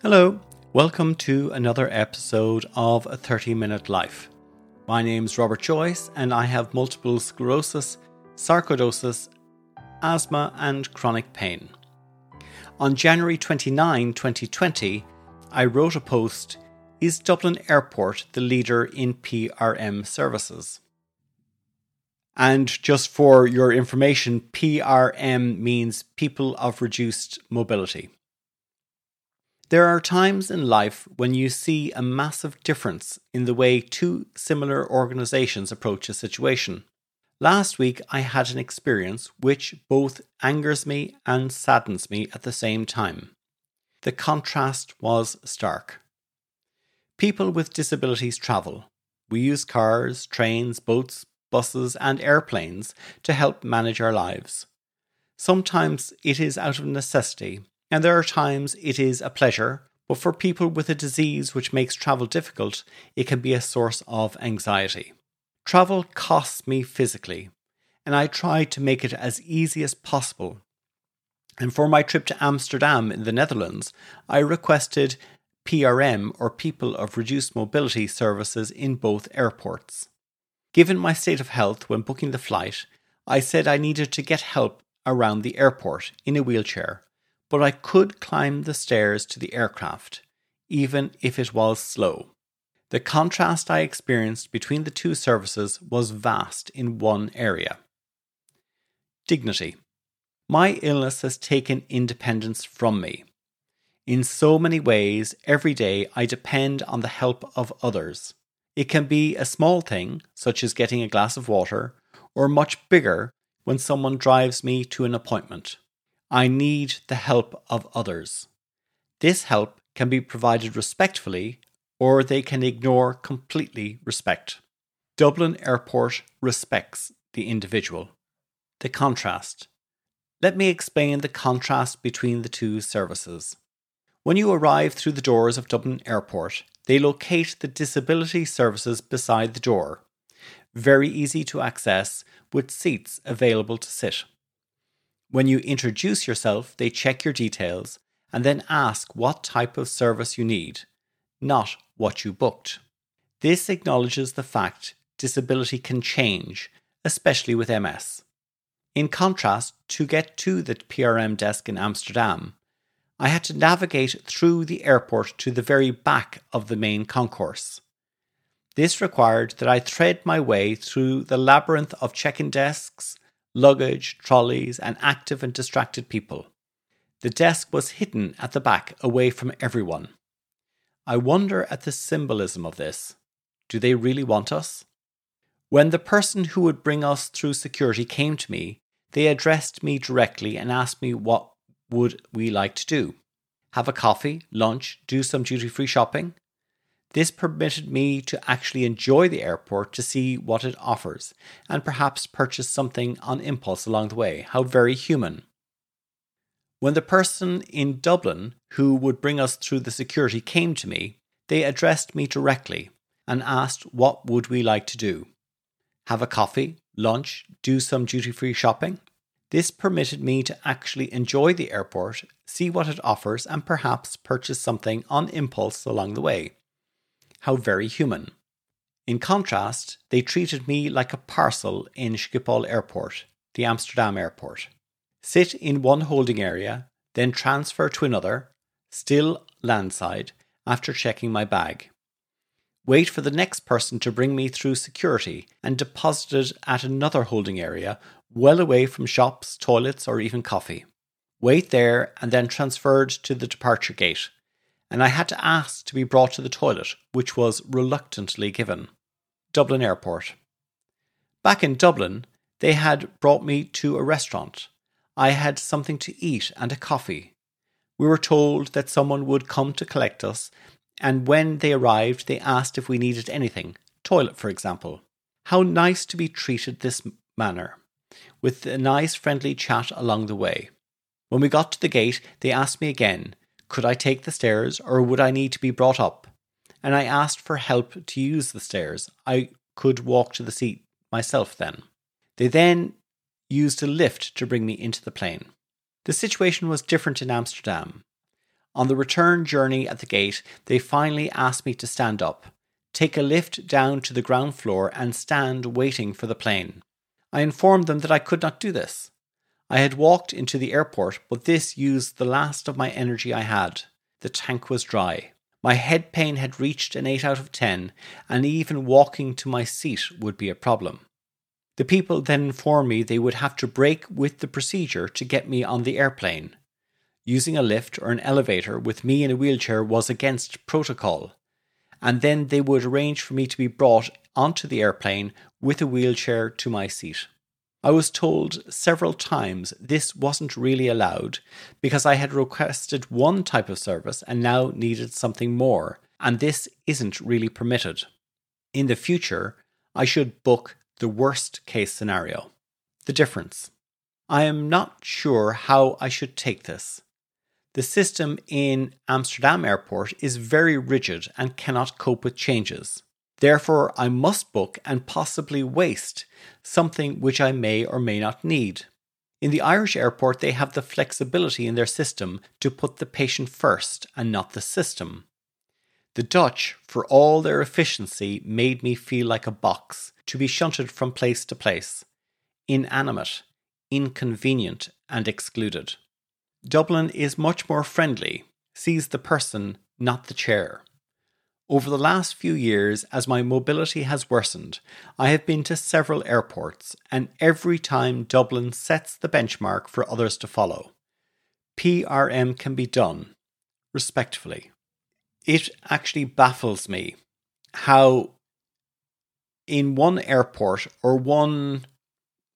Hello, welcome to another episode of A 30 Minute Life. My name's Robert Joyce, and I have multiple sclerosis, sarcoidosis, asthma, and chronic pain. On January 29, 2020, I wrote a post Is Dublin Airport the leader in PRM services? And just for your information, PRM means people of reduced mobility. There are times in life when you see a massive difference in the way two similar organizations approach a situation. Last week, I had an experience which both angers me and saddens me at the same time. The contrast was stark. People with disabilities travel. We use cars, trains, boats, buses, and airplanes to help manage our lives. Sometimes it is out of necessity and there are times it is a pleasure, but for people with a disease which makes travel difficult, it can be a source of anxiety. Travel costs me physically, and I try to make it as easy as possible. And for my trip to Amsterdam in the Netherlands, I requested PRM or People of Reduced Mobility services in both airports. Given my state of health when booking the flight, I said I needed to get help around the airport in a wheelchair but I could climb the stairs to the aircraft, even if it was slow. The contrast I experienced between the two services was vast in one area. Dignity. My illness has taken independence from me. In so many ways, every day I depend on the help of others. It can be a small thing, such as getting a glass of water, or much bigger when someone drives me to an appointment. I need the help of others. This help can be provided respectfully, or they can ignore completely respect. Dublin Airport respects the individual. The contrast. Let me explain the contrast between the two services. When you arrive through the doors of Dublin Airport, they locate the disability services beside the door. Very easy to access, with seats available to sit. When you introduce yourself, they check your details and then ask what type of service you need, not what you booked. This acknowledges the fact disability can change, especially with MS. In contrast, to get to the PRM desk in Amsterdam, I had to navigate through the airport to the very back of the main concourse. This required that I thread my way through the labyrinth of check in desks, luggage, trolleys, and active and distracted people. The desk was hidden at the back, away from everyone. I wonder at the symbolism of this. Do they really want us? When the person who would bring us through security came to me, they addressed me directly and asked me what would we like to do. Have a coffee, lunch, do some duty free shopping? This permitted me to actually enjoy the airport to see what it offers and perhaps purchase something on impulse along the way. How very human. When the person in Dublin who would bring us through the security came to me, they addressed me directly and asked what would we like to do. Have a coffee, lunch, do some duty free shopping? This permitted me to actually enjoy the airport, see what it offers, and perhaps purchase something on impulse along the way. How very human. In contrast, they treated me like a parcel in Schiphol Airport, the Amsterdam airport. Sit in one holding area, then transfer to another, still landside, after checking my bag. Wait for the next person to bring me through security and deposited at another holding area, well away from shops, toilets, or even coffee. Wait there and then transferred to the departure gate, and I had to ask to be brought to the toilet, which was reluctantly given. Dublin Airport. Back in Dublin, they had brought me to a restaurant. I had something to eat and a coffee. We were told that someone would come to collect us, and when they arrived, they asked if we needed anything, toilet, for example. How nice to be treated this manner, with a nice friendly chat along the way. When we got to the gate, they asked me again could I take the stairs or would I need to be brought up? And I asked for help to use the stairs. I could walk to the seat myself then. They then used a lift to bring me into the plane. The situation was different in Amsterdam. On the return journey at the gate, they finally asked me to stand up, take a lift down to the ground floor, and stand waiting for the plane. I informed them that I could not do this. I had walked into the airport, but this used the last of my energy I had. The tank was dry. My head pain had reached an 8 out of 10, and even walking to my seat would be a problem. The people then informed me they would have to break with the procedure to get me on the airplane. Using a lift or an elevator with me in a wheelchair was against protocol, and then they would arrange for me to be brought onto the airplane with a wheelchair to my seat. I was told several times this wasn't really allowed because I had requested one type of service and now needed something more, and this isn't really permitted. In the future, I should book the worst case scenario. The difference. I am not sure how I should take this. The system in Amsterdam Airport is very rigid and cannot cope with changes. Therefore, I must book and possibly waste something which I may or may not need. In the Irish airport, they have the flexibility in their system to put the patient first and not the system. The Dutch, for all their efficiency, made me feel like a box to be shunted from place to place, inanimate, inconvenient, and excluded. Dublin is much more friendly, sees the person, not the chair. Over the last few years, as my mobility has worsened, I have been to several airports, and every time Dublin sets the benchmark for others to follow. PRM can be done, respectfully. It actually baffles me how, in one airport or one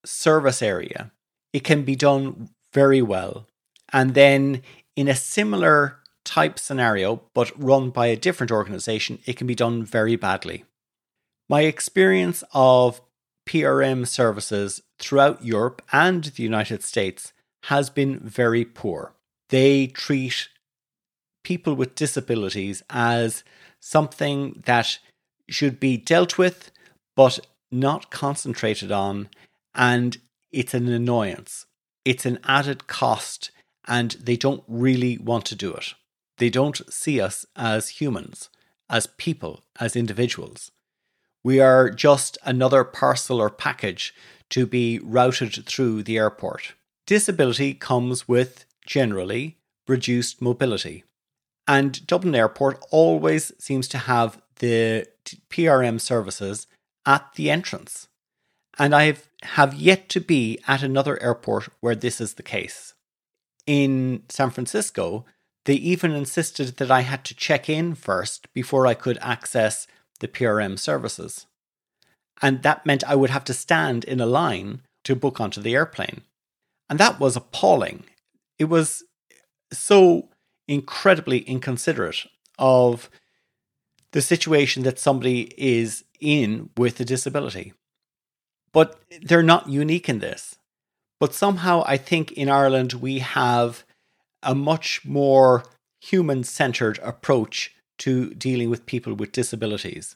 service area, it can be done very well, and then in a similar type scenario, but run by a different organization, it can be done very badly. My experience of PRM services throughout Europe and the United States has been very poor. They treat people with disabilities as something that should be dealt with, but not concentrated on, and it's an annoyance. It's an added cost, and they don't really want to do it. They don't see us as humans, as people, as individuals. We are just another parcel or package to be routed through the airport. Disability comes with, generally, reduced mobility. And Dublin Airport always seems to have the PRM services at the entrance. And I have, yet to be at another airport where this is the case. In San Francisco, they even insisted that I had to check in first before I could access the PRM services. And that meant I would have to stand in a line to book onto the airplane. And that was appalling. It was so incredibly inconsiderate of the situation that somebody is in with a disability. But they're not unique in this. But somehow I think in Ireland we have a much more human centered approach to dealing with people with disabilities.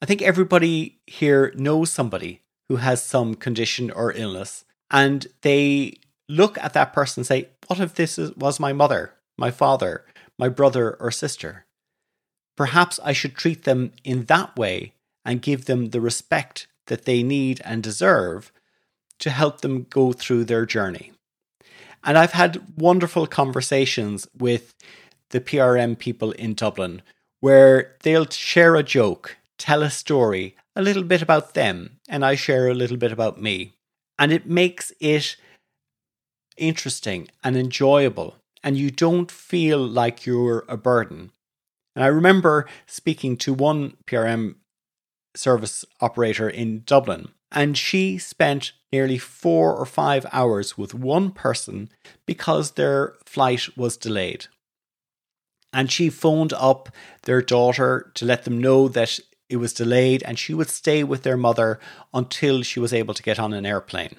I think everybody here knows somebody who has some condition or illness, and they look at that person and say, What if this was my mother, my father, my brother, or sister? Perhaps I should treat them in that way and give them the respect that they need and deserve to help them go through their journey. And I've had wonderful conversations with the PRM people in Dublin where they'll share a joke, tell a story, a little bit about them, and I share a little bit about me. And it makes it interesting and enjoyable, and you don't feel like you're a burden. And I remember speaking to one PRM service operator in Dublin, and she spent nearly four or five hours with one person because their flight was delayed. And she phoned up their daughter to let them know that it was delayed and she would stay with their mother until she was able to get on an airplane.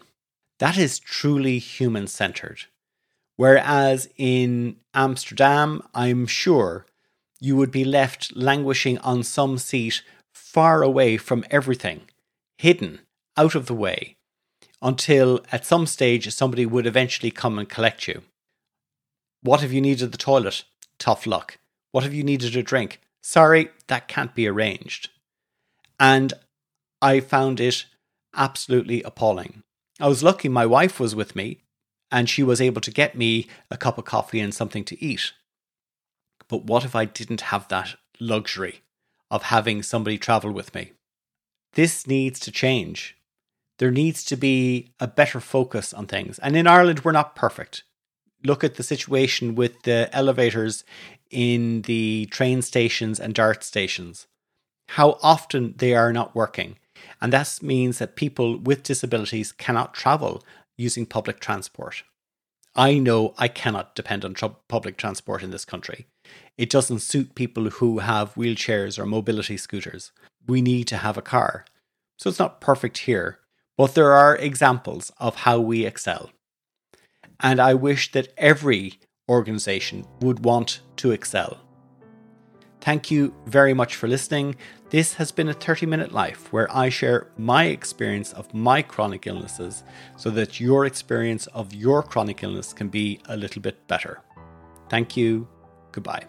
That is truly human centered. Whereas in Amsterdam, I'm sure you would be left languishing on some seat far away from everything, hidden, out of the way, until at some stage somebody would eventually come and collect you. What if you needed the toilet? Tough luck. What if you needed a drink? Sorry, that can't be arranged. And I found it absolutely appalling. I was lucky my wife was with me and she was able to get me a cup of coffee and something to eat. But what if I didn't have that luxury of having somebody travel with me? This needs to change. There needs to be a better focus on things. And in Ireland, we're not perfect. Look at the situation with the elevators in the train stations and DART stations, how often they are not working. And that means that people with disabilities cannot travel using public transport. I know I cannot depend on tr- public transport in this country. It doesn't suit people who have wheelchairs or mobility scooters. We need to have a car. So it's not perfect here, but there are examples of how we excel. And I wish that every organization would want to excel. Thank you very much for listening. This has been a 30 minute life where I share my experience of my chronic illnesses so that your experience of your chronic illness can be a little bit better. Thank you. Goodbye.